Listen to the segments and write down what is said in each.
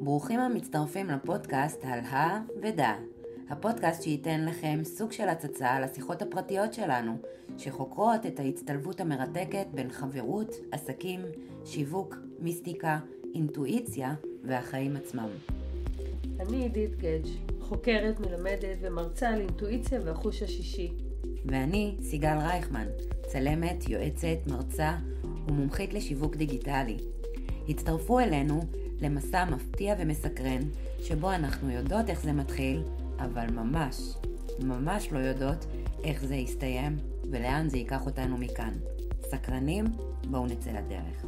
ברוכים המצטרפים לפודקאסט על ה ודע. הפודקאסט שייתן לכם סוג של הצצה על השיחות הפרטיות שלנו, שחוקרות את ההצטלבות המרתקת בין חברות, עסקים, שיווק, מיסטיקה, אינטואיציה והחיים עצמם. אני עידית גדג', חוקרת, מלמדת ומרצה על אינטואיציה והחוש השישי. ואני סיגל רייכמן, צלמת, יועצת, מרצה ומומחית לשיווק דיגיטלי. הצטרפו אלינו למסע מפתיע ומסקרן, שבו אנחנו יודעות איך זה מתחיל, אבל ממש, ממש לא יודעות איך זה יסתיים ולאן זה ייקח אותנו מכאן. סקרנים? בואו נצא לדרך.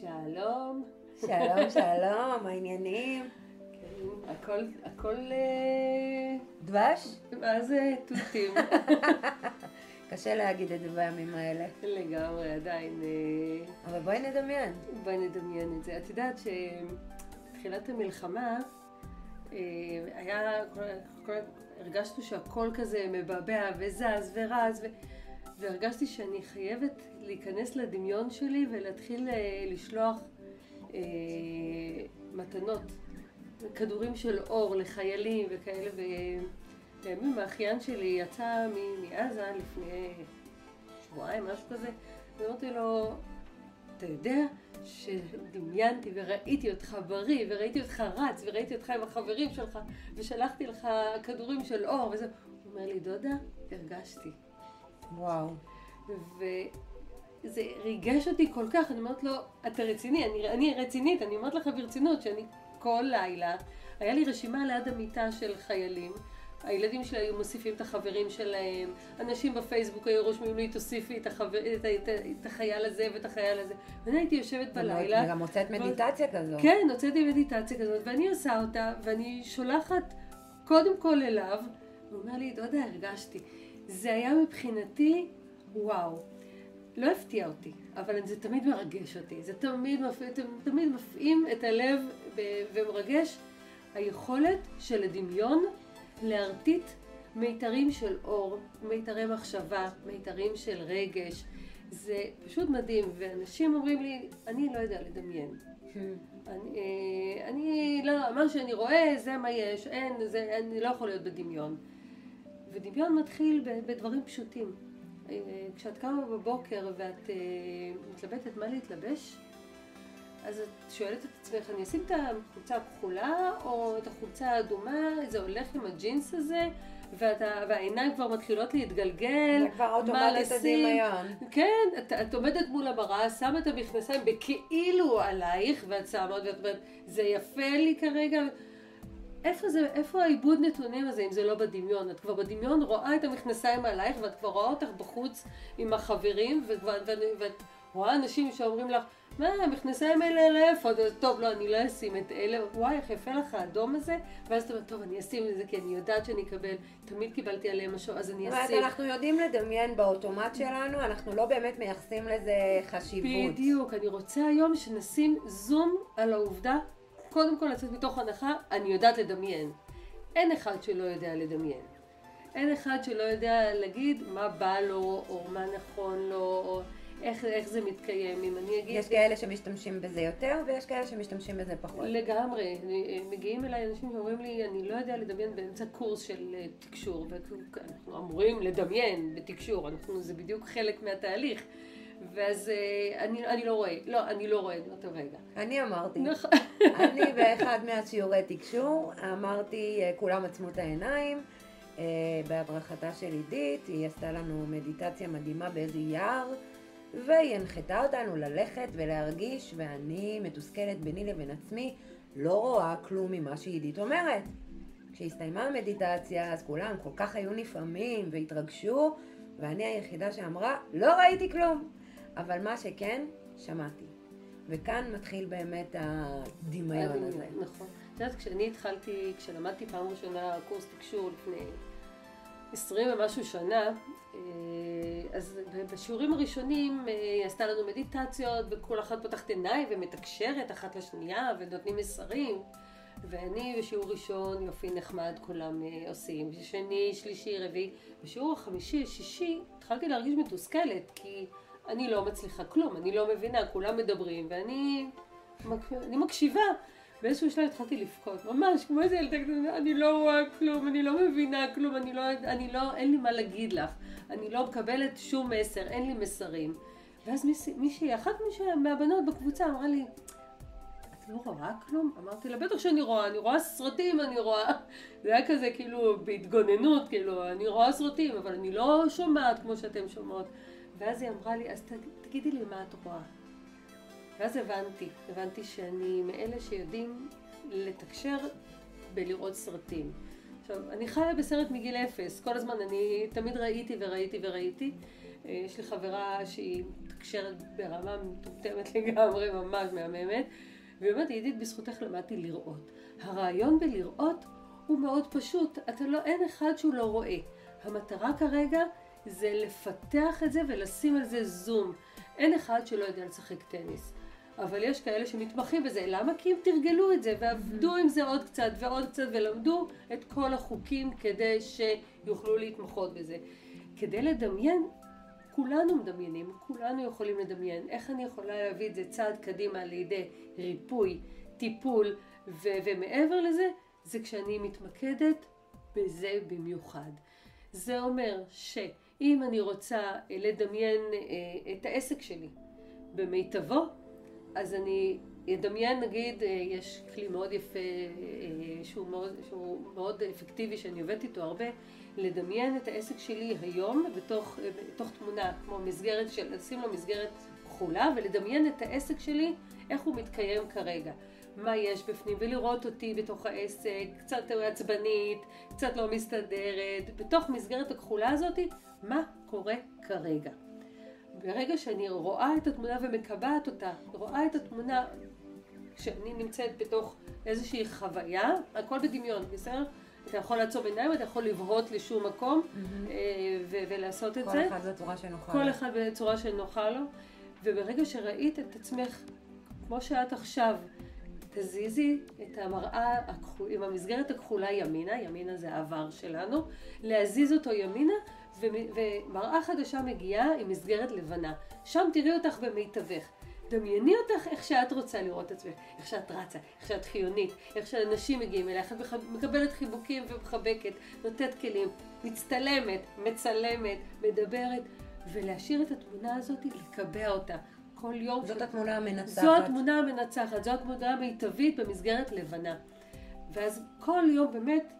שלום. שלום, שלום, העניינים? כן, הכל, הכל... אה, דבש? מה זה תותים? קשה להגיד את זה בימים האלה. לגמרי, עדיין. אה, אבל בואי נדמיין. בואי נדמיין את זה. את יודעת שבתחילת המלחמה אה, היה, כל- כל- הרגשנו שהכל כזה מבעבע וזז ורץ, ו... והרגשתי שאני חייבת להיכנס לדמיון שלי ולהתחיל אה, לשלוח אה, מתנות, כדורים של אור לחיילים וכאלה, ולימים האחיין שלי יצא מעזה לפני שבועיים, משהו כזה, ואמרתי לו, אתה יודע שדמיינתי וראיתי אותך בריא, וראיתי אותך רץ, וראיתי אותך עם החברים שלך, ושלחתי לך כדורים של אור וזה. הוא אומר לי, דודה, הרגשתי. וואו. וזה ריגש אותי כל כך, אני אומרת לו, אתה רציני? אני, אני רצינית, אני אומרת לך ברצינות, שאני כל לילה, היה לי רשימה ליד המיטה של חיילים. הילדים שלי היו מוסיפים את החברים שלהם, אנשים בפייסבוק היו רושמים לי, תוסיפי את, החבר, את, את, את החייל הזה ואת החייל הזה. ואני הייתי יושבת בלילה. וגם הוצאת מדיטציה כזו. כן, הוצאתי מדיטציה כזאת, ואני עושה אותה, ואני שולחת קודם כל אליו, הוא אומר לי, דודה, הרגשתי. זה היה מבחינתי, וואו. לא הפתיע אותי, אבל זה תמיד מרגש אותי. זה תמיד, מפ... תמיד מפעים את הלב ומרגש היכולת של הדמיון להרטיט מיתרים של אור, מיתרי מחשבה, מיתרים של רגש. זה פשוט מדהים, ואנשים אומרים לי, אני לא יודע לדמיין. אני, אה, אני לא, מה שאני רואה זה מה יש, אין, זה, אני לא יכול להיות בדמיון. ודמיון מתחיל בדברים פשוטים. אה, כשאת קמה בבוקר ואת אה, מתלבטת מה להתלבש, אז את שואלת את עצמך, אני אשים את החולצה הכחולה או את החולצה האדומה, זה הולך עם הג'ינס הזה, ואתה, והעיניים כבר מתחילות להתגלגל, כבר אוטומטית. הדמיון. כן, את, את עומדת מול המראה, שמה את המכנסיים בכאילו עלייך, ואת שמה, ואת אומרת, זה יפה לי כרגע. איפה זה, איפה העיבוד נתונים הזה אם זה לא בדמיון? את כבר בדמיון רואה את המכנסיים עלייך ואת כבר רואה אותך בחוץ עם החברים וכבר, ואת, ואת רואה אנשים שאומרים לך, מה, המכנסיים האלה לאיפה? טוב, לא, אני לא אשים את אלה, וואי, איך יפה לך האדום הזה? ואז אתה אומר, טוב, אני אשים את זה כי אני יודעת שאני אקבל, תמיד קיבלתי עליהם משהו, אז אני אשים. אנחנו יודעים לדמיין באוטומט שלנו, אנחנו לא באמת מייחסים לזה חשיבות. בדיוק, אני רוצה היום שנשים זום על העובדה, קודם כל לצאת מתוך הנחה, אני יודעת לדמיין. אין אחד שלא יודע לדמיין. אין אחד שלא יודע להגיד מה בא לו, או מה נכון לו, או איך, איך זה מתקיים. אם אני אגיד... יש כאלה שמשתמשים בזה יותר, ויש כאלה שמשתמשים בזה פחות. לגמרי. אני- מגיעים אליי אנשים שאומרים לי, אני לא יודע לדמיין באמצע קורס של אה, תקשור, ואנחנו אמורים לדמיין בתקשור, אנחנו, זה בדיוק חלק מהתהליך. ואז אה, אני, אני לא רואה, לא, אני לא רואה, אני אומרת, רגע. אני אמרתי, נכון. אני באחד מהשיעורי תקשור, אמרתי, אה, כולם עצמו את העיניים, אה, בהדרכתה של עידית, היא עשתה לנו מדיטציה מדהימה באיזה יער, והיא הנחתה אותנו ללכת ולהרגיש, ואני מתוסכלת ביני לבין עצמי, לא רואה כלום ממה שעידית אומרת. כשהסתיימה המדיטציה, אז כולם כל כך היו נפעמים והתרגשו, ואני היחידה שאמרה, לא ראיתי כלום. אבל מה שכן, שמעתי. וכאן מתחיל באמת הדמיון הזה. נכון. את יודעת, כשאני התחלתי, כשלמדתי פעם ראשונה קורס תקשור לפני עשרים ומשהו שנה, אז בשיעורים הראשונים אה, היא עשתה לנו מדיטציות, וכל אחת פותחת עיניים ומתקשרת אחת לשנייה, ונותנים מסרים. ואני בשיעור ראשון, יופי נחמד, כולם אה, עושים. שני, שלישי, רביעי. בשיעור החמישי, שישי, התחלתי להרגיש מתוסכלת, כי אני לא מצליחה כלום, אני לא מבינה, כולם מדברים, ואני אני מקשיבה. באיזשהו שלב התחלתי לבכות, ממש כמו איזה ילדה קטנה, אני לא רואה כלום, אני לא מבינה כלום, אני לא, אני לא, אין לי מה להגיד לך, אני לא מקבלת שום מסר, אין לי מסרים. ואז מישהי, אחת מהבנות בקבוצה אמרה לי, את לא רואה כלום? אמרתי לה, בטח שאני רואה, אני רואה סרטים, אני רואה... זה היה כזה כאילו בהתגוננות, כאילו, אני רואה סרטים, אבל אני לא שומעת כמו שאתן שומעות. ואז היא אמרה לי, אז תגידי לי מה את רואה. ואז הבנתי, הבנתי שאני מאלה שיודעים לתקשר בלראות סרטים. עכשיו, אני חיה בסרט מגיל אפס, כל הזמן אני תמיד ראיתי וראיתי וראיתי. אה, יש לי חברה שהיא מתקשרת ברמה מטומטמת לגמרי, ממש מהממת. והיא אומרת, עידית, בזכותך למדתי לראות. הרעיון בלראות הוא מאוד פשוט, אתה לא, אין אחד שהוא לא רואה. המטרה כרגע זה לפתח את זה ולשים על זה זום. אין אחד שלא יודע לשחק טניס. אבל יש כאלה שמתמחים בזה. למה? כי הם תרגלו את זה ועבדו עם זה עוד קצת ועוד קצת ולמדו את כל החוקים כדי שיוכלו להתמחות בזה. כדי לדמיין, כולנו מדמיינים, כולנו יכולים לדמיין. איך אני יכולה להביא את זה צעד קדימה לידי ריפוי, טיפול, ו- ומעבר לזה, זה כשאני מתמקדת בזה במיוחד. זה אומר שאם אני רוצה לדמיין אה, את העסק שלי במיטבו, אז אני אדמיין נגיד, אה, יש כלי מאוד יפה אה, שהוא מאוד, שהוא מאוד אפקטיבי שאני עובדת איתו הרבה, לדמיין את העסק שלי היום בתוך, אה, בתוך תמונה, כמו מסגרת של, לשים לו מסגרת כחולה ולדמיין את העסק שלי, איך הוא מתקיים כרגע. מה יש בפנים, ולראות אותי בתוך העסק, קצת עצבנית, קצת לא מסתדרת, בתוך מסגרת הכחולה הזאת, מה קורה כרגע. ברגע שאני רואה את התמונה ומקבעת אותה, רואה את התמונה כשאני נמצאת בתוך איזושהי חוויה, הכל בדמיון, בסדר? אתה יכול לעצום עיניים, אתה יכול לבהות לשום מקום mm-hmm. ולעשות את כל זה. כל אחד בצורה שנוחה לו. כל אחד בצורה שנוחה לו. וברגע שראית את עצמך, כמו שאת עכשיו, תזיזי את המראה עם המסגרת הכחולה ימינה, ימינה זה העבר שלנו, להזיז אותו ימינה, ומראה חדשה מגיעה עם מסגרת לבנה. שם תראי אותך במיטבך. דמייני אותך איך שאת רוצה לראות את עצמך, איך שאת רצה, איך שאת חיונית, איך שאנשים מגיעים אלייך, את מקבלת חיבוקים ומחבקת, נותנת כלים, מצטלמת, מצלמת, מדברת, ולהשאיר את התמונה הזאת, לקבע אותה. כל יום. זאת ש... התמונה המנצחת. זו התמונה המנצחת, זו התמונה המיטבית במסגרת לבנה. ואז כל יום באמת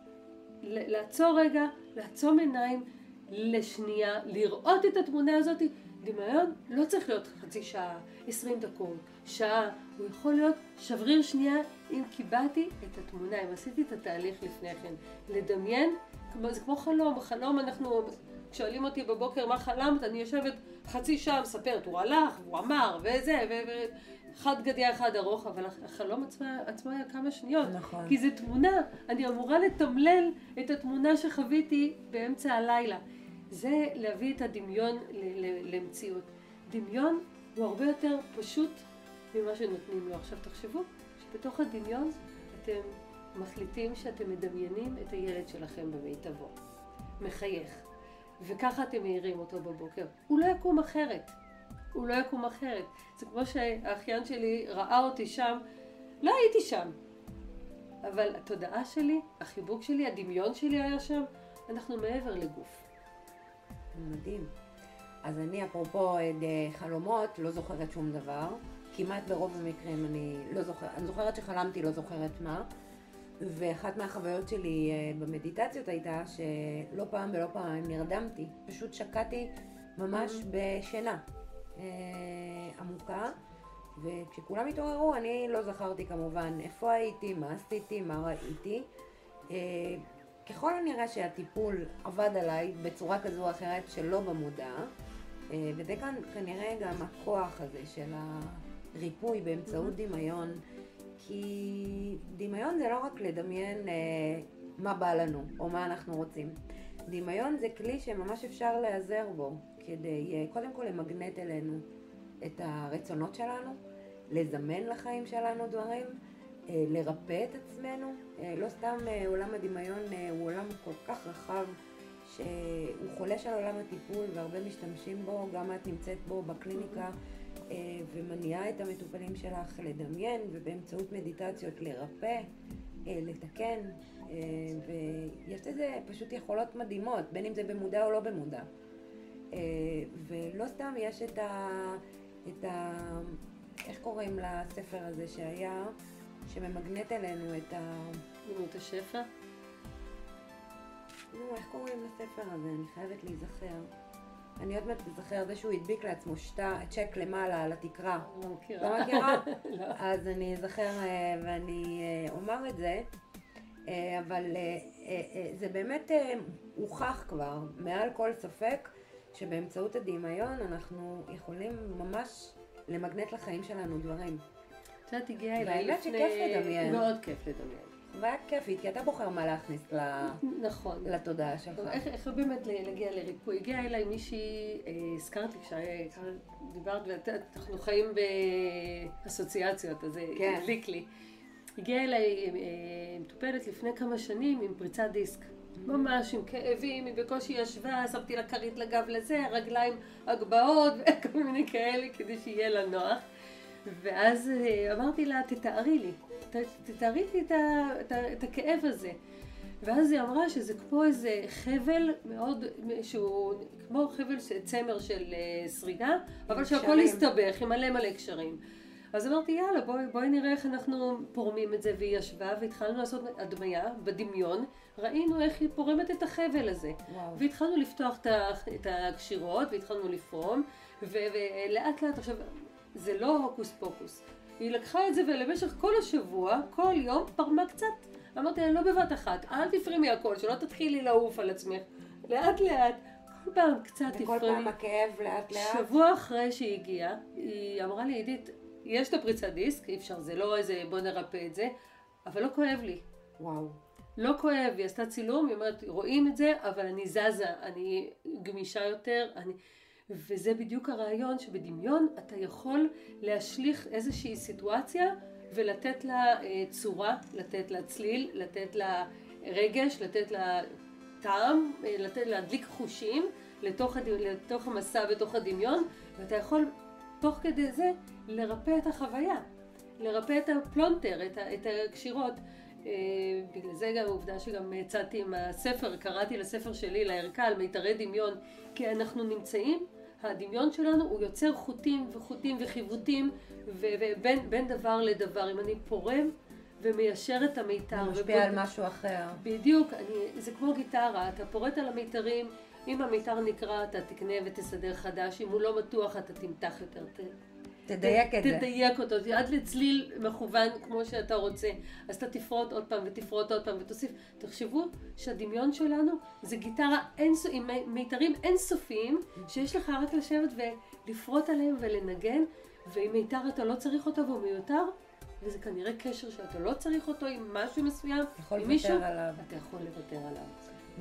לעצור רגע, לעצום עיניים לשנייה, לראות את התמונה הזאת. דמיון לא צריך להיות חצי שעה, עשרים דקות, שעה, הוא יכול להיות שבריר שנייה אם קיבעתי את התמונה, אם עשיתי את התהליך לפני כן. לדמיין, זה כמו חלום, בחלום אנחנו שואלים אותי בבוקר מה חלמת, אני יושבת חצי שעה מספרת, הוא הלך, הוא אמר, וזה, וחד גדיה אחד ארוך, אבל החלום עצמו, עצמו היה כמה שניות. נכון. כי זו תמונה, אני אמורה לתמלל את התמונה שחוויתי באמצע הלילה. זה להביא את הדמיון למציאות. דמיון הוא הרבה יותר פשוט ממה שנותנים לו. עכשיו תחשבו שבתוך הדמיון אתם מחליטים שאתם מדמיינים את הילד שלכם במיטבו. מחייך. וככה אתם מעירים אותו בבוקר. הוא לא יקום אחרת. הוא לא יקום אחרת. זה כמו שהאחיין שלי ראה אותי שם, לא הייתי שם. אבל התודעה שלי, החיבוק שלי, הדמיון שלי היה שם, אנחנו מעבר לגוף. מדהים. אז אני, אפרופו אה, חלומות, לא זוכרת שום דבר. כמעט ברוב המקרים אני לא זוכרת, אני זוכרת שחלמתי, לא זוכרת מה. ואחת מהחוויות שלי אה, במדיטציות הייתה שלא פעם ולא פעם נרדמתי, פשוט שקעתי ממש mm-hmm. בשינה אה, עמוקה, וכשכולם התעוררו אני לא זכרתי כמובן איפה הייתי, מה עשיתי, מה ראיתי. אה, ככל הנראה שהטיפול עבד עליי בצורה כזו או אחרת שלא במודע, וזה כאן כנראה גם הכוח הזה של הריפוי באמצעות. דמיון. כי דמיון זה לא רק לדמיין אה, מה בא לנו או מה אנחנו רוצים. דמיון זה כלי שממש אפשר להיעזר בו כדי אה, קודם כל למגנט אלינו את הרצונות שלנו, לזמן לחיים שלנו דברים, אה, לרפא את עצמנו. אה, לא סתם אה, עולם הדמיון אה, הוא עולם כל כך רחב שהוא חולש על עולם הטיפול והרבה משתמשים בו, גם את נמצאת בו בקליניקה אה, ומניעה את המטופלים שלך לדמיין ובאמצעות מדיטציות לרפא, אה, לתקן, אה, ויש לזה פשוט יכולות מדהימות, בין אם זה במודע או לא במודע. ולא סתם יש את ה... את ה... איך קוראים לספר הזה שהיה, שממגנט אלינו את ה... דמות השפע? נו, איך קוראים לספר הזה? אני חייבת להיזכר. אני עוד מעט אזכר זה שהוא הדביק לעצמו שטה, צ'ק למעלה על התקרה. לא מכירה. לא מכירה? לא. אז אני אזכר אה, ואני אה, אומר את זה. אה, אבל זה באמת הוכח כבר, מעל כל ספק, שבאמצעות הדמיון אנחנו יכולים ממש למגנט לחיים שלנו דברים. את יודעת, הגיעה אליי לפני... שכיף לדמיין. מאוד כיף לדמיין. חוויה כיפית, כי אתה בוחר מה להכניס נכון. לתודעה שלך. איך, איך באמת להגיע לריפוי? הגיעה אליי מישהי, אה, הזכרתי כשדיברת, ואנחנו חיים באסוציאציות, אז זה כן. הדליק לי. הגיעה אליי אה, מטופלת לפני כמה שנים עם פריצת דיסק. ממש עם כאבים, היא בקושי ישבה, שמתי לה כרית לגב לזה, הרגליים הגבהות וכל מיני כאלה כדי שיהיה לה נוח. ואז אה, אמרתי לה, תתארי לי, תתארי לי את, את, את הכאב הזה. ואז היא אמרה שזה כמו איזה חבל מאוד, שהוא כמו חבל צמר של uh, סריגה, אבל שהכל הסתבך עם מלא מלא קשרים. אז אמרתי יאללה בואי, בואי נראה איך אנחנו פורמים את זה והיא ישבה והתחלנו לעשות הדמיה בדמיון ראינו איך היא פורמת את החבל הזה וואו. והתחלנו לפתוח את הקשירות והתחלנו לפרום ולאט לאט עכשיו זה לא הוקוס פוקוס היא לקחה את זה ולמשך כל השבוע כל יום פרמה קצת אמרתי לה לא בבת אחת אל תפרימי הכל שלא תתחילי לעוף על עצמך לאט לאט כל פעם קצת תפרימי. וכל פעם הכאב לאט לאט. שבוע אחרי שהיא הגיעה, היא אמרה לי, עידית, יש את הפריצת דיסק, אי אפשר, זה לא איזה בוא נרפא את זה, אבל לא כואב לי. וואו. לא כואב, היא עשתה צילום, היא אומרת, רואים את זה, אבל אני זזה, אני גמישה יותר, אני... וזה בדיוק הרעיון שבדמיון אתה יכול להשליך איזושהי סיטואציה ולתת לה אה, צורה, לתת לה צליל, לתת לה רגש, לתת לה טעם, אה, לתת, להדליק חושים לתוך, הד... לתוך המסע בתוך הדמיון, ואתה יכול תוך כדי זה לרפא את החוויה, לרפא את הפלונטר, את, את הקשירות. אה, בגלל זה גם העובדה שגם יצאתי עם הספר, קראתי לספר שלי, לערכה, על מיתרי דמיון, כי אנחנו נמצאים, הדמיון שלנו הוא יוצר חוטים וחוטים וחיווטים ובין דבר לדבר. אם אני פורם ומיישר את המיתר. ומשפיע ובוד... על משהו אחר. בדיוק, אני, זה כמו גיטרה, אתה פורט על המיתרים, אם המיתר נקרע אתה תקנה ותסדר חדש, אם הוא לא מתוח אתה תמתח יותר. ת... תדייק את זה. תדייק אותו, עד לצליל מכוון כמו שאתה רוצה. אז אתה תפרוט עוד פעם ותפרוט עוד פעם ותוסיף. תחשבו שהדמיון שלנו זה גיטרה אינסו, עם מיתרים אינסופיים, שיש לך רק לשבת ולפרוט עליהם ולנגן, ועם מיתר אתה לא צריך אותו והוא מיותר, וזה כנראה קשר שאתה לא צריך אותו עם משהו מסוים, עם מישהו, עליו. אתה יכול לוותר עליו.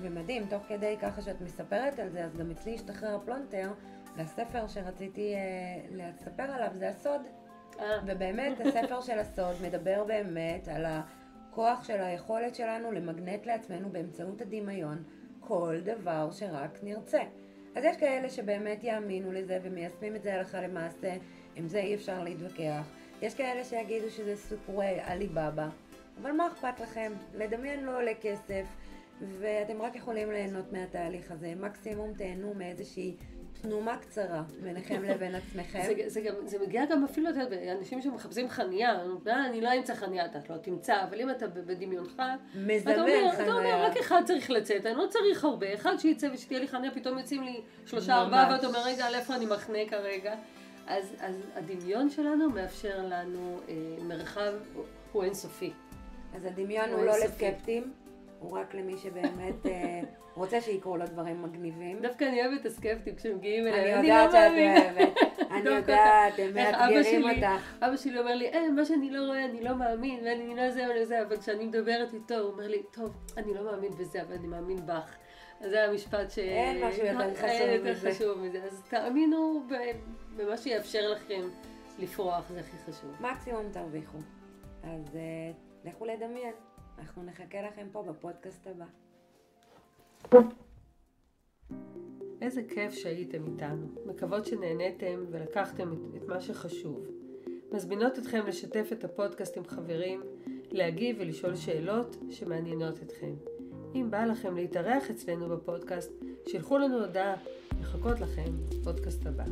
ומדהים, תוך כדי ככה שאת מספרת על זה, אז גם אצלי השתחרר הפלונטר, והספר שרציתי אה, לספר עליו זה הסוד. אה. ובאמת, הספר של הסוד מדבר באמת על הכוח של היכולת שלנו למגנט לעצמנו באמצעות הדמיון כל דבר שרק נרצה. אז יש כאלה שבאמת יאמינו לזה ומיישמים את זה הלכה למעשה, עם זה אי אפשר להתווכח. יש כאלה שיגידו שזה סיפורי עלי-בבא, אבל מה אכפת לכם? לדמיין לא עולה כסף, ואתם רק יכולים ליהנות מהתהליך הזה. מקסימום תהנו מאיזושהי תנומה קצרה ביניכם לבין עצמכם. זה, זה, גם, זה מגיע גם אפילו, אתה יודע, אנשים שמחפשים חניה, אני לא אמצא חניה, אתה לא תמצא, אבל אם אתה בדמיונך, מזמן חניה. אתה אומר, רק אחד צריך לצאת, אני לא צריך הרבה, אחד שיצא ושתהיה לי חניה, פתאום יוצאים לי שלושה ארבעה, ואתה אומר, רגע, על איפה אני מחנה כרגע? אז, אז הדמיון שלנו מאפשר לנו אה, מרחב, הוא אינסופי. אז הדמיון הוא, הוא לא לסקפטים, הוא רק למי שבאמת אה, רוצה שיקרו לו דברים מגניבים. דווקא אני אוהבת הסקפטים כשמגיעים אליי, אני יודעת לא שאת אוהבת, אני יודעת, הם מאתגרים אותך. אבא שלי אומר לי, אה, מה שאני לא רואה, אני לא מאמין, ואני לא זה ולא זה, אבל כשאני מדברת איתו, הוא אומר לי, טוב, אני לא מאמין בזה, אבל אני מאמין בך. זה המשפט ש... אין משהו יותר חשוב מזה. אין יותר חשוב מזה. אז תאמינו במה שיאפשר לכם לפרוח, זה הכי חשוב. מקסימום תרוויחו. אז uh, לכו לדמיין. אנחנו נחכה לכם פה בפודקאסט הבא. איזה כיף שהייתם איתנו. מקוות שנהניתם ולקחתם את, את מה שחשוב. מזמינות אתכם לשתף את הפודקאסט עם חברים, להגיב ולשאול שאלות שמעניינות אתכם. אם בא לכם להתארח אצלנו בפודקאסט, שילחו לנו הודעה, מחכות לכם בפודקאסט הבא.